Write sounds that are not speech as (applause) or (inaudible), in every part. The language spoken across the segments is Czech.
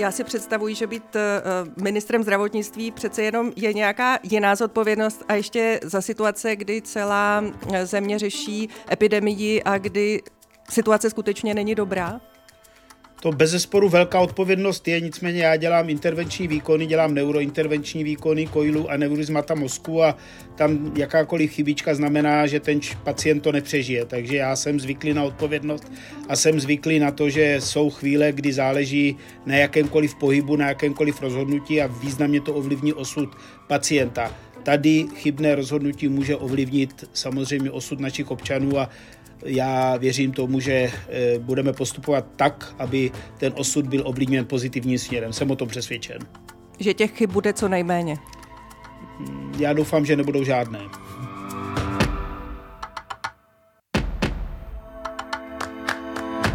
já si představuji, že být eh, ministrem zdravotnictví přece jenom je nějaká jiná zodpovědnost a ještě za situace, kdy celá země řeší epidemii a kdy situace skutečně není dobrá? To bez zesporu velká odpovědnost je, nicméně já dělám intervenční výkony, dělám neurointervenční výkony koilu a neurizmata mozku a tam jakákoliv chybička znamená, že ten pacient to nepřežije. Takže já jsem zvyklý na odpovědnost a jsem zvyklý na to, že jsou chvíle, kdy záleží na jakémkoliv pohybu, na jakémkoliv rozhodnutí a významně to ovlivní osud pacienta. Tady chybné rozhodnutí může ovlivnit samozřejmě osud našich občanů a já věřím tomu, že eh, budeme postupovat tak, aby ten osud byl ovlivněn pozitivním směrem. Jsem o tom přesvědčen. Že těch chyb bude co nejméně? Já doufám, že nebudou žádné.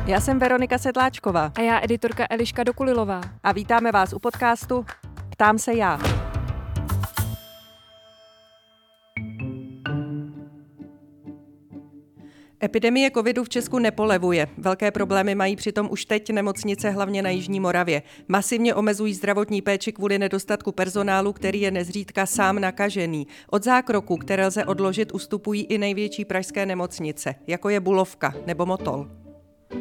Já jsem Veronika Sedláčková. A já editorka Eliška Dokulilová. A vítáme vás u podcastu Ptám se já. Epidemie covidu v Česku nepolevuje. Velké problémy mají přitom už teď nemocnice hlavně na Jižní Moravě. Masivně omezují zdravotní péči kvůli nedostatku personálu, který je nezřídka sám nakažený. Od zákroku, které lze odložit, ustupují i největší pražské nemocnice, jako je Bulovka nebo Motol.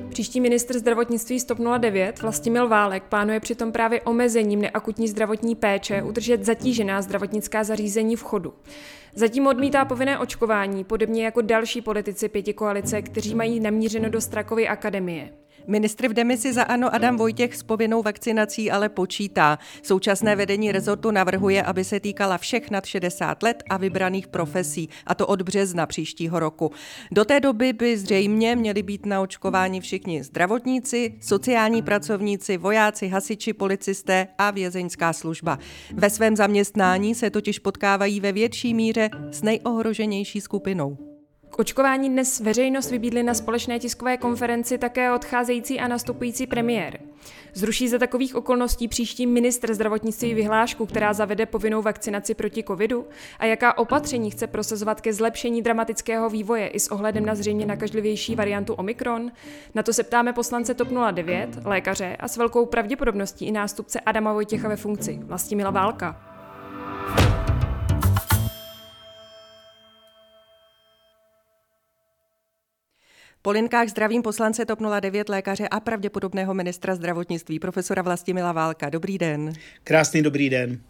Příští ministr zdravotnictví Stop 09 Vlastimil Válek plánuje přitom právě omezením neakutní zdravotní péče udržet zatížená zdravotnická zařízení v chodu. Zatím odmítá povinné očkování, podobně jako další politici pěti koalice, kteří mají namířeno do Strakovy akademie. Ministr v demisi za ANO Adam Vojtěch s povinnou vakcinací ale počítá. Současné vedení rezortu navrhuje, aby se týkala všech nad 60 let a vybraných profesí, a to od března příštího roku. Do té doby by zřejmě měli být na očkování všichni zdravotníci, sociální pracovníci, vojáci, hasiči, policisté a vězeňská služba. Ve svém zaměstnání se totiž potkávají ve větší míře s nejohroženější skupinou. K očkování dnes veřejnost vybídli na společné tiskové konferenci také odcházející a nastupující premiér. Zruší za takových okolností příští ministr zdravotnictví vyhlášku, která zavede povinnou vakcinaci proti covidu? A jaká opatření chce prosazovat ke zlepšení dramatického vývoje i s ohledem na zřejmě nakažlivější variantu Omikron? Na to se ptáme poslance TOP 09, lékaře a s velkou pravděpodobností i nástupce Adama Vojtěcha ve funkci, Vlastimila Válka. Po linkách zdravím poslance TOP 09 lékaře a pravděpodobného ministra zdravotnictví profesora Vlastimila Válka. Dobrý den. Krásný dobrý den.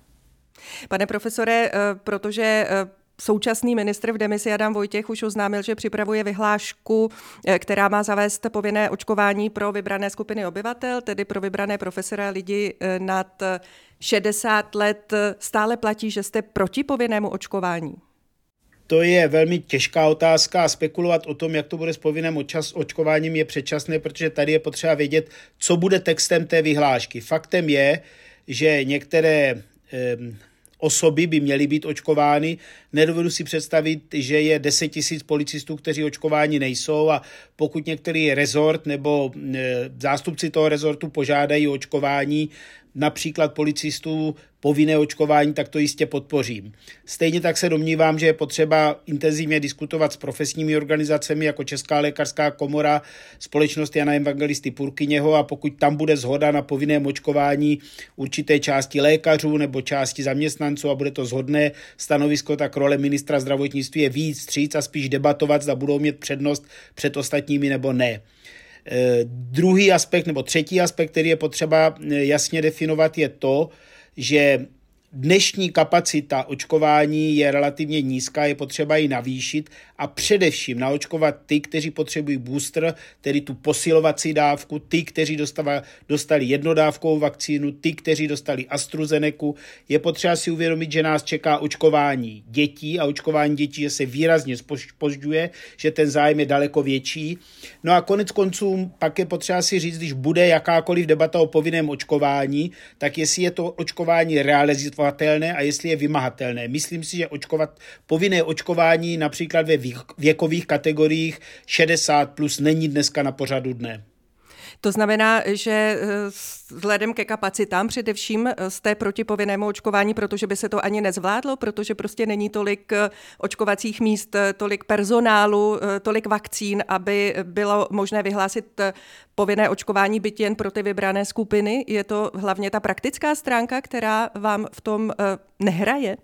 Pane profesore, eh, protože eh, Současný ministr v demisi Adam Vojtěch už oznámil, že připravuje vyhlášku, eh, která má zavést povinné očkování pro vybrané skupiny obyvatel, tedy pro vybrané profesora lidi nad 60 let. Stále platí, že jste proti povinnému očkování? To je velmi těžká otázka a spekulovat o tom, jak to bude s povinným očas, očkováním je předčasné, protože tady je potřeba vědět, co bude textem té vyhlášky. Faktem je, že některé osoby by měly být očkovány. Nedovedu si představit, že je 10 tisíc policistů, kteří očkováni nejsou a pokud některý rezort nebo zástupci toho rezortu požádají očkování, například policistů povinné očkování, tak to jistě podpořím. Stejně tak se domnívám, že je potřeba intenzivně diskutovat s profesními organizacemi jako Česká lékařská komora, společnost Jana Evangelisty Purkyněho a pokud tam bude zhoda na povinném očkování určité části lékařů nebo části zaměstnanců a bude to zhodné stanovisko, tak role ministra zdravotnictví je víc stříc a spíš debatovat, zda budou mít přednost před ostatními nebo ne. E, druhý aspekt nebo třetí aspekt, který je potřeba e, jasně definovat, je to, že dnešní kapacita očkování je relativně nízká, je potřeba ji navýšit a především naočkovat ty, kteří potřebují booster, tedy tu posilovací dávku, ty, kteří dostava, dostali jednodávkovou vakcínu, ty, kteří dostali AstraZeneca. Je potřeba si uvědomit, že nás čeká očkování dětí a očkování dětí že se výrazně spožďuje, že ten zájem je daleko větší. No a konec konců pak je potřeba si říct, když bude jakákoliv debata o povinném očkování, tak jestli je to očkování realizovatelné a jestli je vymahatelné. Myslím si, že očkovat, povinné očkování například ve věkových kategoriích 60 plus není dneska na pořadu dne. To znamená, že eh, vzhledem ke kapacitám především eh, jste proti povinnému očkování, protože by se to ani nezvládlo, protože prostě není tolik eh, očkovacích míst, tolik personálu, tolik vakcín, aby bylo možné vyhlásit povinné očkování byt jen pro ty vybrané skupiny. Je to hlavně ta praktická stránka, která vám v tom nehraje?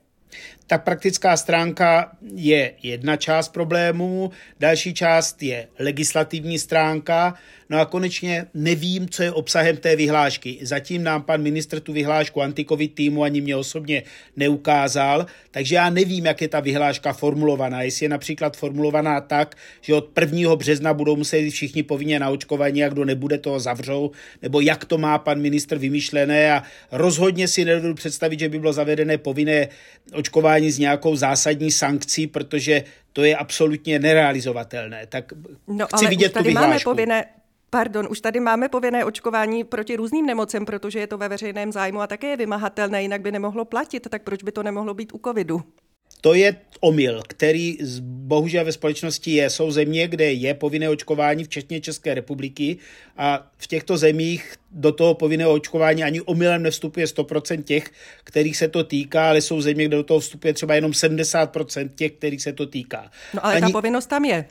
Ta praktická stránka je jedna část problémů, další část je legislativní stránka, no a konečně nevím, co je obsahem té vyhlášky. Zatím nám pan ministr tu vyhlášku antikovid týmu ani mě osobně neukázal, takže já nevím, jak je ta vyhláška formulovaná. Jestli je například formulovaná tak, že od 1. března budou muset všichni povinně na očkování a kdo nebude, toho zavřou, nebo jak to má pan ministr vymyšlené a rozhodně si nedovedu představit, že by bylo zavedené povinné očkování s nějakou zásadní sankcí, protože to je absolutně nerealizovatelné. Tak no, chci ale vidět už tady tu máme povinné, Pardon, už tady máme povinné očkování proti různým nemocem, protože je to ve veřejném zájmu a také je vymahatelné, jinak by nemohlo platit, tak proč by to nemohlo být u covidu? To je omyl, který bohužel ve společnosti je. Jsou země, kde je povinné očkování, včetně České republiky, a v těchto zemích do toho povinného očkování ani omylem nevstupuje 100% těch, kterých se to týká, ale jsou země, kde do toho vstupuje třeba jenom 70% těch, kterých se to týká. No ale ani... ta povinnost tam je.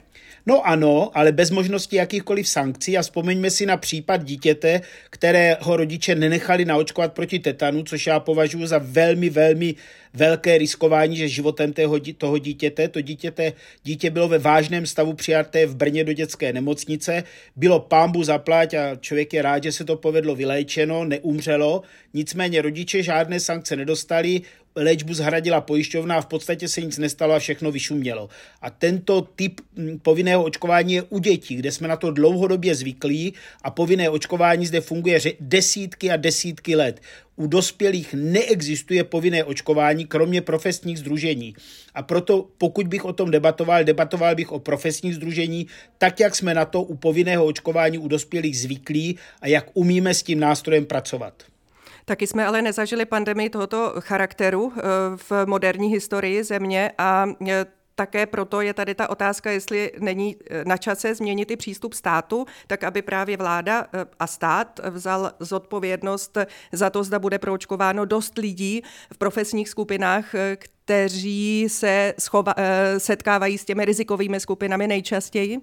No ano, ale bez možnosti jakýchkoliv sankcí a vzpomeňme si na případ dítěte, kterého rodiče nenechali naočkovat proti tetanu, což já považuji za velmi, velmi velké riskování, že životem tého, toho dítěte, to dítěte, dítě bylo ve vážném stavu přijaté v Brně do dětské nemocnice, bylo pámbu zaplať a člověk je rád, že se to povedlo vyléčeno, neumřelo, nicméně rodiče žádné sankce nedostali, léčbu zhradila pojišťovna a v podstatě se nic nestalo a všechno vyšumělo. A tento typ povinného očkování je u dětí, kde jsme na to dlouhodobě zvyklí a povinné očkování zde funguje desítky a desítky let. U dospělých neexistuje povinné očkování, kromě profesních združení. A proto, pokud bych o tom debatoval, debatoval bych o profesních združení, tak jak jsme na to u povinného očkování u dospělých zvyklí a jak umíme s tím nástrojem pracovat. Taky jsme ale nezažili pandemii tohoto charakteru eh, v moderní historii země a eh, také proto je tady ta otázka, jestli není eh, na čase změnit i přístup státu, tak aby právě vláda a stát vzal zodpovědnost za to, zda bude proočkováno dost lidí v profesních skupinách, kteří se schova- setkávají s těmi rizikovými skupinami nejčastěji?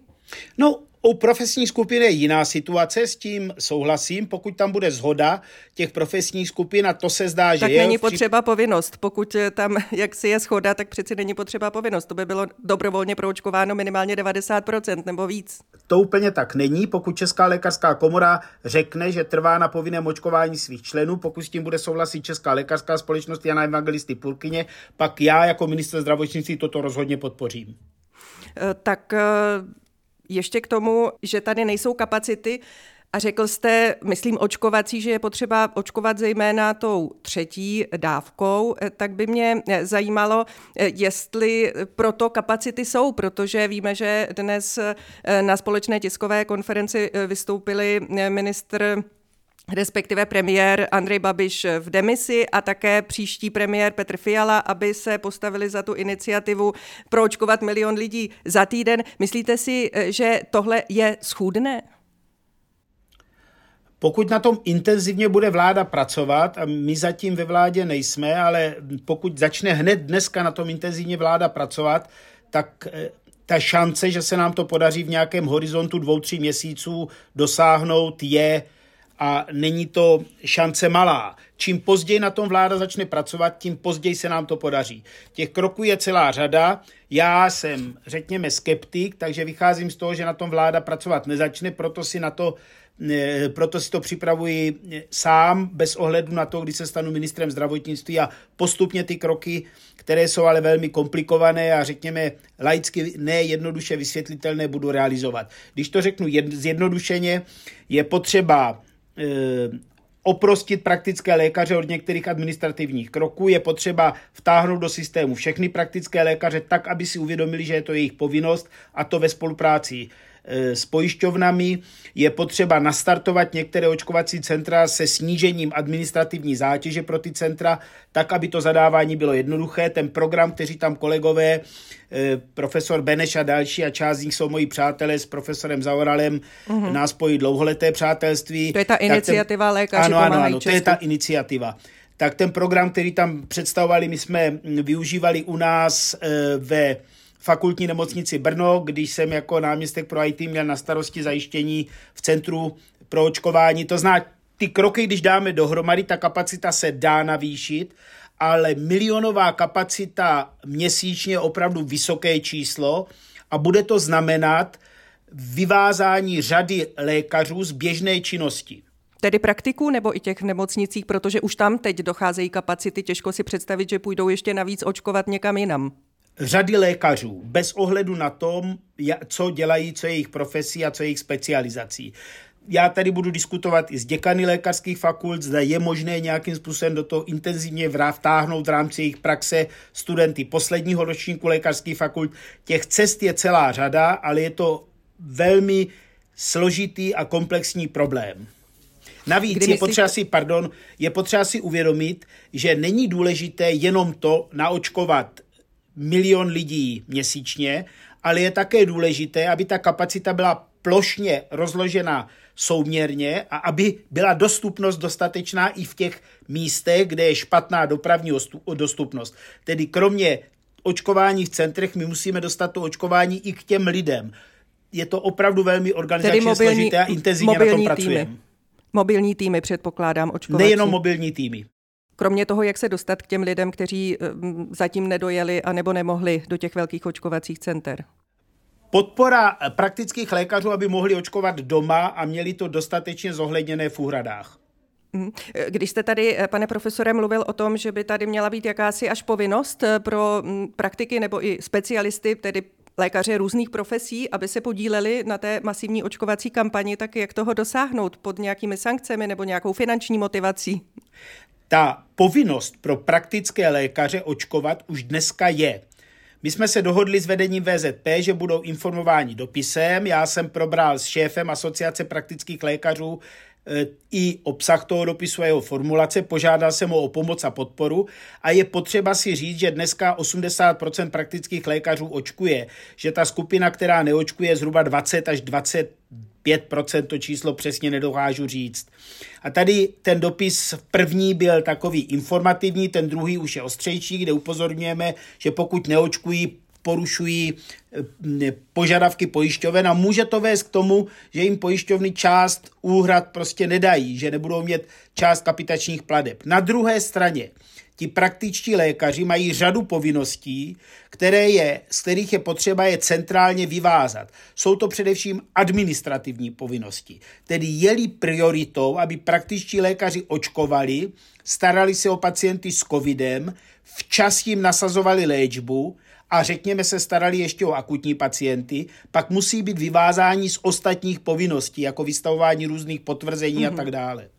No, u profesní skupin je jiná situace, s tím souhlasím, pokud tam bude zhoda těch profesních skupin a to se zdá, že tak je. není potřeba povinnost. Pokud tam (laughs) jak si je schoda, tak přeci není potřeba povinnost. To by bylo dobrovolně proočkováno minimálně 90% nebo víc. To úplně tak není. Pokud Česká lékařská komora řekne, že trvá na povinném očkování svých členů, pokud s tím bude souhlasit Česká lékařská společnost Jana Evangelisty Purkyně, pak já jako minister zdravotnictví toto rozhodně podpořím. Eh, tak eh, ještě k tomu, že tady nejsou kapacity, a řekl jste, myslím, očkovací, že je potřeba očkovat zejména tou třetí dávkou, tak by mě zajímalo, jestli proto kapacity jsou, protože víme, že dnes na společné tiskové konferenci vystoupili ministr respektive premiér Andrej Babiš v demisi a také příští premiér Petr Fiala, aby se postavili za tu iniciativu proočkovat milion lidí za týden. Myslíte si, že tohle je schůdné? Pokud na tom intenzivně bude vláda pracovat, a my zatím ve vládě nejsme, ale pokud začne hned dneska na tom intenzivně vláda pracovat, tak eh, ta šance, že se nám to podaří v nějakém horizontu dvou, tří měsíců dosáhnout, je a není to šance malá. Čím později na tom vláda začne pracovat, tím později se nám to podaří. Těch kroků je celá řada. Já jsem, řekněme, skeptik, takže vycházím z toho, že na tom vláda pracovat nezačne, proto si na to eh, proto si to připravuji eh, sám, bez ohledu na to, kdy se stanu ministrem zdravotnictví a postupně ty kroky, které jsou ale velmi komplikované a řekněme laicky nejednoduše vysvětlitelné, budu realizovat. Když to řeknu zjednodušeně, je potřeba oprostit praktické lékaře od některých administrativních kroků. Je potřeba vtáhnout do systému všechny praktické lékaře tak, aby si uvědomili, že je to jejich povinnost a to ve spolupráci s pojišťovnami. Je potřeba nastartovat některé očkovací centra se snížením administrativní zátěže pro ty centra, tak, aby to zadávání bylo jednoduché. Ten program, který tam kolegové, e, profesor Beneš a další, a část z nich jsou moji přátelé s profesorem Zaoralem, mm-hmm. nás spojí dlouholeté přátelství. To je ta iniciativa ten, lékaři Ano, ano, ano, to je ta iniciativa tak ten program, který tam představovali, my jsme využívali u nás e, ve fakultní nemocnici Brno, když jsem jako náměstek pro IT měl na starosti zajištění v centru pro očkování. To zná, ty kroky, když dáme dohromady, ta kapacita se dá navýšit, ale milionová kapacita měsíčně je opravdu vysoké číslo a bude to znamenat vyvázání řady lékařů z běžné činnosti. Tedy praktiků nebo i těch v nemocnicích, protože už tam teď docházejí kapacity, těžko si představit, že půjdou ještě navíc očkovat někam jinam. Řady lékařů, bez ohledu na tom, co dělají, co je jejich profesí a co je jejich specializací. Já tady budu diskutovat i s děkany lékařských fakult, zda je možné nějakým způsobem do toho intenzivně vtáhnout v rámci jejich praxe studenty posledního ročníku lékařských fakult. Těch cest je celá řada, ale je to velmi složitý a komplexní problém. Navíc Kdy je potřeba si, pardon, je potřeba si uvědomit, že není důležité jenom to naočkovat milion lidí měsíčně, ale je také důležité, aby ta kapacita byla plošně rozložena souměrně a aby byla dostupnost dostatečná i v těch místech, kde je špatná dopravní dostupnost. Tedy kromě očkování v centrech my musíme dostat to očkování i k těm lidem. Je to opravdu velmi organizačně mobilní, složité a intenzivně na tom pracujeme. Mobilní týmy předpokládám očkovací. Nejenom mobilní týmy. Kromě toho, jak se dostat k těm lidem, kteří eh, zatím nedojeli a nebo nemohli do těch velkých očkovacích center? Podpora praktických lékařů, aby mohli očkovat doma a měli to dostatečně zohledněné v úhradách. Mhm. Když jste tady, eh, pane profesore, mluvil o tom, že by tady měla být jakási až povinnost eh, pro mm, praktiky nebo i specialisty, tedy lékaře různých profesí, aby se podíleli na té masivní očkovací kampani, tak jak toho dosáhnout pod nějakými sankcemi nebo nějakou finanční motivací? Ta povinnost pro praktické lékaře očkovat už dneska je. My jsme se dohodli s vedením VZP, že budou informováni dopisem. Já jsem probral s šéfem Asociace praktických lékařů i obsah toho dopisu a jeho formulace, požádal jsem ho o pomoc a podporu a je potřeba si říct, že dneska 80% praktických lékařů očkuje, že ta skupina, která neočkuje, je zhruba 20 až 25%, to číslo přesně nedokážu říct. A tady ten dopis první byl takový informativní, ten druhý už je ostřejší, kde upozorňujeme, že pokud neočkují, porušují eh, požadavky pojišťoven a může to vést k tomu, že jim pojišťovny část úhrad prostě nedají, že nebudou mít část kapitačních pladeb. Na druhé straně ti praktičtí lékaři mají řadu povinností, které je, z kterých je potřeba je centrálně vyvázat. Jsou to především administrativní povinnosti. Tedy je-li prioritou, aby praktičtí lékaři očkovali, starali se o pacienty s covidem, včas jim nasazovali léčbu, a řekněme se starali ještě o akutní pacienty, pak musí být vyvázání z ostatních povinností, jako vystavování různých potvrzení mm-hmm. a mhm. tak dále.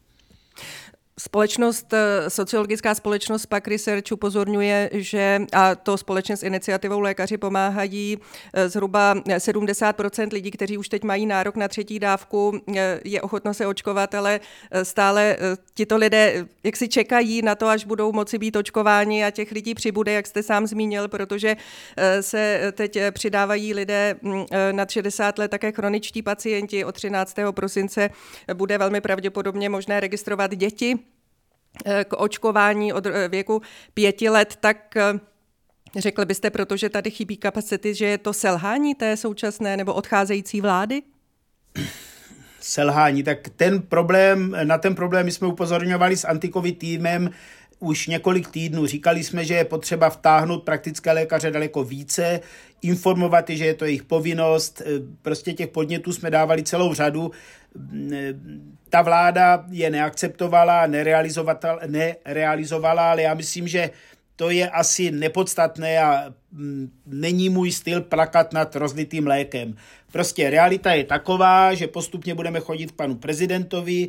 Společnost, eh, sociologická společnost PAC Research upozorňuje, že, a to společně s iniciativou Lékaři pomáhají, eh, zhruba 70% lidí, kteří už teď mají nárok na třetí dávku, eh, je ochotno se očkovat, ale stále tito lidé jak si čekají na to, až budou moci být očkováni a těch lidí přibude, jak jste sám zmínil, protože se teď přidávají lidé mm, nad 60 let, také chroničtí pacienti. Od 13. prosince bude velmi pravděpodobně možné registrovat děti Eh, k očkování od eh, věku pěti let, tak eh, řekli byste, protože tady chybí kapacity, že je to selhání té současné nebo odcházející vlády? Selhání, tak ten problém, na ten problém my jsme upozorňovali s antikovým týmem už několik týdnů. Říkali jsme, že je potřeba vtáhnout praktické lékaře daleko více, informovat je, že je to jejich povinnost. Prostě těch podnětů jsme dávali celou řadu ta vláda je neakceptovala, nerealizovala, ale já myslím, že to je asi nepodstatné a mm, není můj styl plakat nad rozlitým lékem. Prostě realita je taková, že postupně budeme chodit k panu prezidentovi,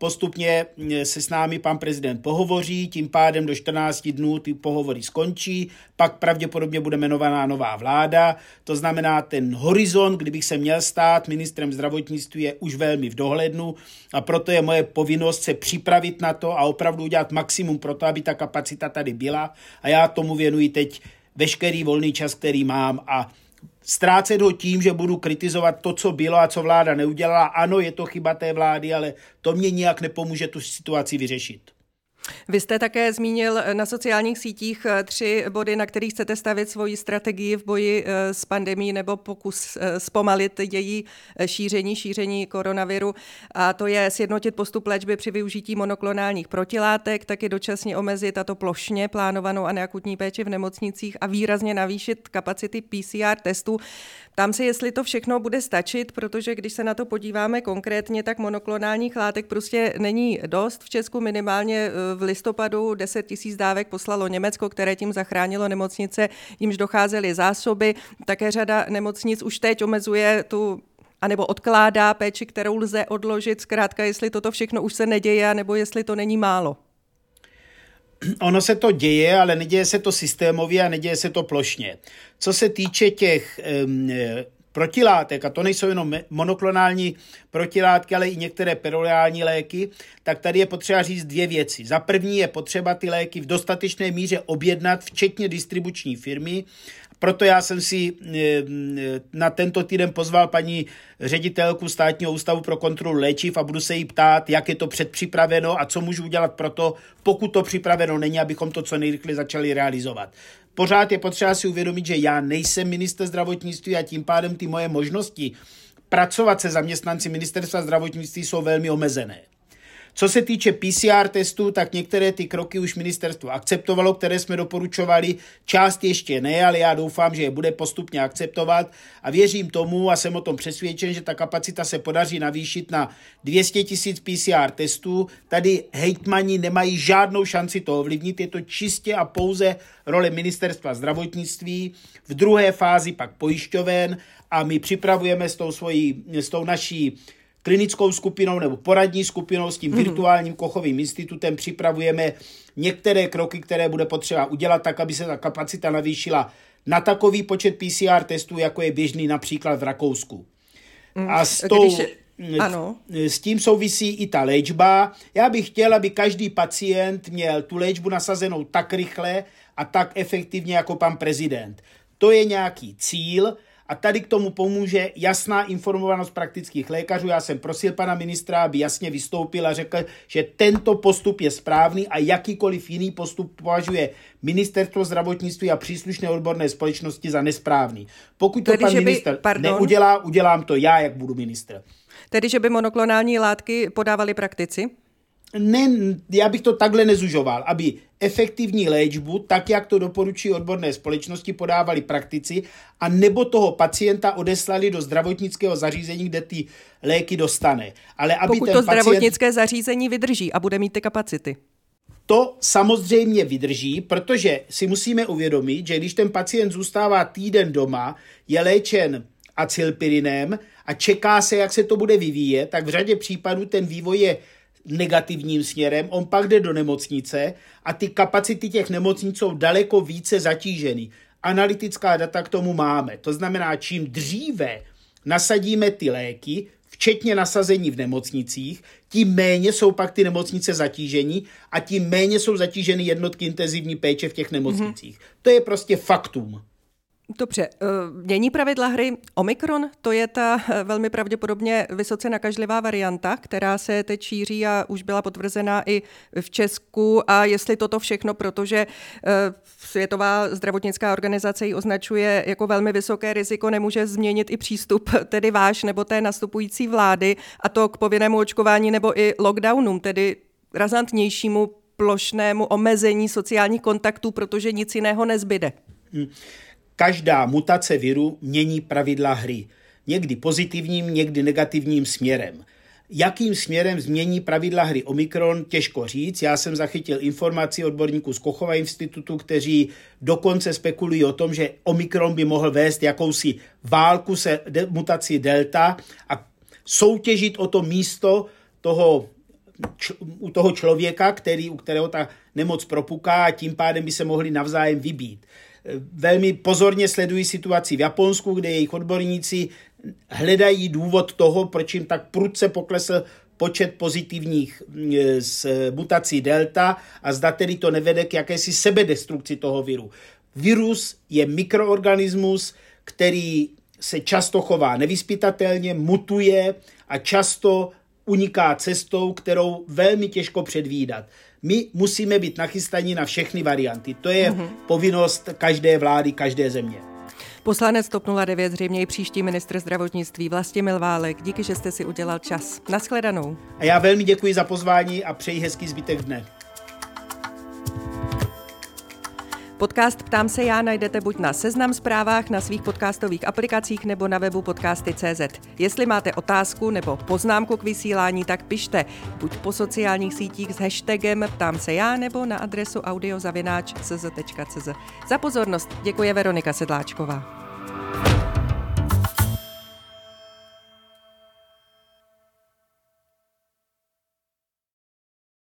postupně se s námi pan prezident pohovoří, tím pádem do 14 dnů ty pohovory skončí, pak pravděpodobně bude jmenovaná nová vláda, to znamená ten horizont, kdybych se měl stát ministrem zdravotnictví je už velmi v dohlednu a proto je moje povinnost se připravit na to a opravdu udělat maximum pro to, aby ta kapacita tady byla. A já tomu věnuji teď veškerý volný čas, který mám a ztrácet ho tím, že budu kritizovat to, co bylo a co vláda neudělala. Ano, je to chyba té vlády, ale to mě nijak nepomůže tu situaci vyřešit. Vy jste také zmínil na sociálních sítích eh, tři body, na kterých chcete stavit svoji strategii v boji eh, s pandemí nebo pokus eh, zpomalit její šíření, šíření koronaviru. A to je sjednotit postup léčby při využití monoklonálních protilátek, taky dočasně omezit tato plošně plánovanou a neakutní péči v nemocnicích a výrazně navýšit kapacity PCR testů. Tam si, jestli to všechno bude stačit, protože když se na to podíváme konkrétně, tak monoklonálních látek prostě není dost. V Česku minimálně v listopadu 10 tisíc dávek poslalo Německo, které tím zachránilo nemocnice, jimž docházely zásoby. Také řada nemocnic už teď omezuje tu anebo odkládá péči, kterou lze odložit. Zkrátka, jestli toto všechno už se neděje, nebo jestli to není málo. Ono se to děje, ale neděje se to systémově a neděje se to plošně. Co se týče těch protilátek, a to nejsou jenom monoklonální protilátky, ale i některé perolální léky, tak tady je potřeba říct dvě věci. Za první je potřeba ty léky v dostatečné míře objednat, včetně distribuční firmy, proto já jsem si eh, na tento týden pozval paní ředitelku státního ústavu pro kontrolu léčiv a budu se jí ptát, jak je to předpřipraveno a co můžu udělat pro to, pokud to připraveno není, abychom to co nejrychleji začali realizovat. Pořád je potřeba si uvědomit, že já nejsem minister zdravotnictví a tím pádem ty moje možnosti pracovat se zaměstnanci ministerstva zdravotnictví jsou velmi omezené. Co se týče PCR testů, tak některé ty kroky už ministerstvo akceptovalo, které jsme doporučovali, část ještě ne, ale já doufám, že je bude postupně akceptovat a věřím tomu a jsem o tom přesvědčen, že ta kapacita se podaří navýšit na 200 tisíc PCR testů. Tady hejtmani nemají žádnou šanci to ovlivnit, je to čistě a pouze role ministerstva zdravotnictví. V druhé fázi pak pojišťoven a my připravujeme s tou, svojí, s tou naší klinickou skupinou nebo poradní skupinou s tím mm-hmm. virtuálním kochovým institutem připravujeme některé kroky, které bude potřeba udělat tak, aby se ta kapacita navýšila na takový počet PCR testů, jako je běžný například v Rakousku. Mm, a s, tou, Když, ano. s tím souvisí i ta léčba. Já bych chtěl, aby každý pacient měl tu léčbu nasazenou tak rychle a tak efektivně jako pan prezident. To je nějaký cíl, a tady k tomu pomůže jasná informovanost praktických lékařů. Já jsem prosil pana ministra, aby jasně vystoupil a řekl, že tento postup je správný a jakýkoliv jiný postup považuje ministerstvo zdravotnictví a příslušné odborné společnosti za nesprávný. Pokud to Tedy, pan minister by, neudělá, udělám to já, jak budu ministr. Tedy, že by monoklonální látky podávali praktici? Ne, já bych to takhle nezužoval, aby efektivní léčbu, tak jak to doporučují odborné společnosti, podávali praktici, a nebo toho pacienta odeslali do zdravotnického zařízení, kde ty léky dostane. Ale aby Pokud ten to zdravotnické pacient... zařízení vydrží a bude mít ty kapacity. To samozřejmě vydrží, protože si musíme uvědomit, že když ten pacient zůstává týden doma, je léčen acylpirinem a čeká se, jak se to bude vyvíjet, tak v řadě případů ten vývoj je negativním směrem, on pak jde do nemocnice a ty kapacity těch nemocnic jsou daleko více zatíženy. Analytická data k tomu máme. To znamená, čím dříve nasadíme ty léky, včetně nasazení v nemocnicích, tím méně jsou pak ty nemocnice zatížení a tím méně jsou zatíženy jednotky intenzivní péče v těch nemocnicích. Mm-hmm. To je prostě faktum. Dobře, eh, mění pravidla hry Omikron? To je ta eh, velmi pravděpodobně vysoce nakažlivá varianta, která se teď šíří a už byla potvrzená i v Česku. A jestli toto všechno, protože eh, Světová zdravotnická organizace ji označuje jako velmi vysoké riziko, nemůže změnit i přístup tedy váš nebo té nastupující vlády, a to k povinnému očkování nebo i lockdownům, tedy razantnějšímu plošnému omezení sociálních kontaktů, protože nic jiného nezbyde. Hmm. Každá mutace viru mění pravidla hry. Někdy pozitivním, někdy negativním směrem. Jakým směrem změní pravidla hry Omikron, těžko říct. Já jsem zachytil informaci odborníků z Kochova institutu, kteří dokonce spekulují o tom, že Omikron by mohl vést jakousi válku se mutací Delta a soutěžit o to místo toho u toho člověka, který, u kterého ta nemoc propuká a tím pádem by se mohli navzájem vybít. Velmi pozorně sledují situaci v Japonsku, kde jejich odborníci hledají důvod toho, proč jim tak prudce poklesl počet pozitivních e, z mutací delta a zda tedy to nevede k jakési sebedestrukci toho viru. Virus je mikroorganismus, který se často chová nevyspytatelně, mutuje a často uniká cestou, kterou velmi těžko předvídat. My musíme být nachystaní na všechny varianty. To je mm-hmm. povinnost každé vlády, každé země. Poslanec TOP 09, zřejmě i příští ministr zdravotnictví Vlastimil Válek. Díky, že jste si udělal čas. Naschledanou. A já velmi děkuji za pozvání a přeji hezký zbytek dne. Podcast Ptám se já najdete buď na Seznam zprávách, na svých podcastových aplikacích nebo na webu podcasty.cz. Jestli máte otázku nebo poznámku k vysílání, tak pište buď po sociálních sítích s hashtagem Ptám se já nebo na adresu audiozavináč.cz. Za pozornost děkuje Veronika Sedláčková.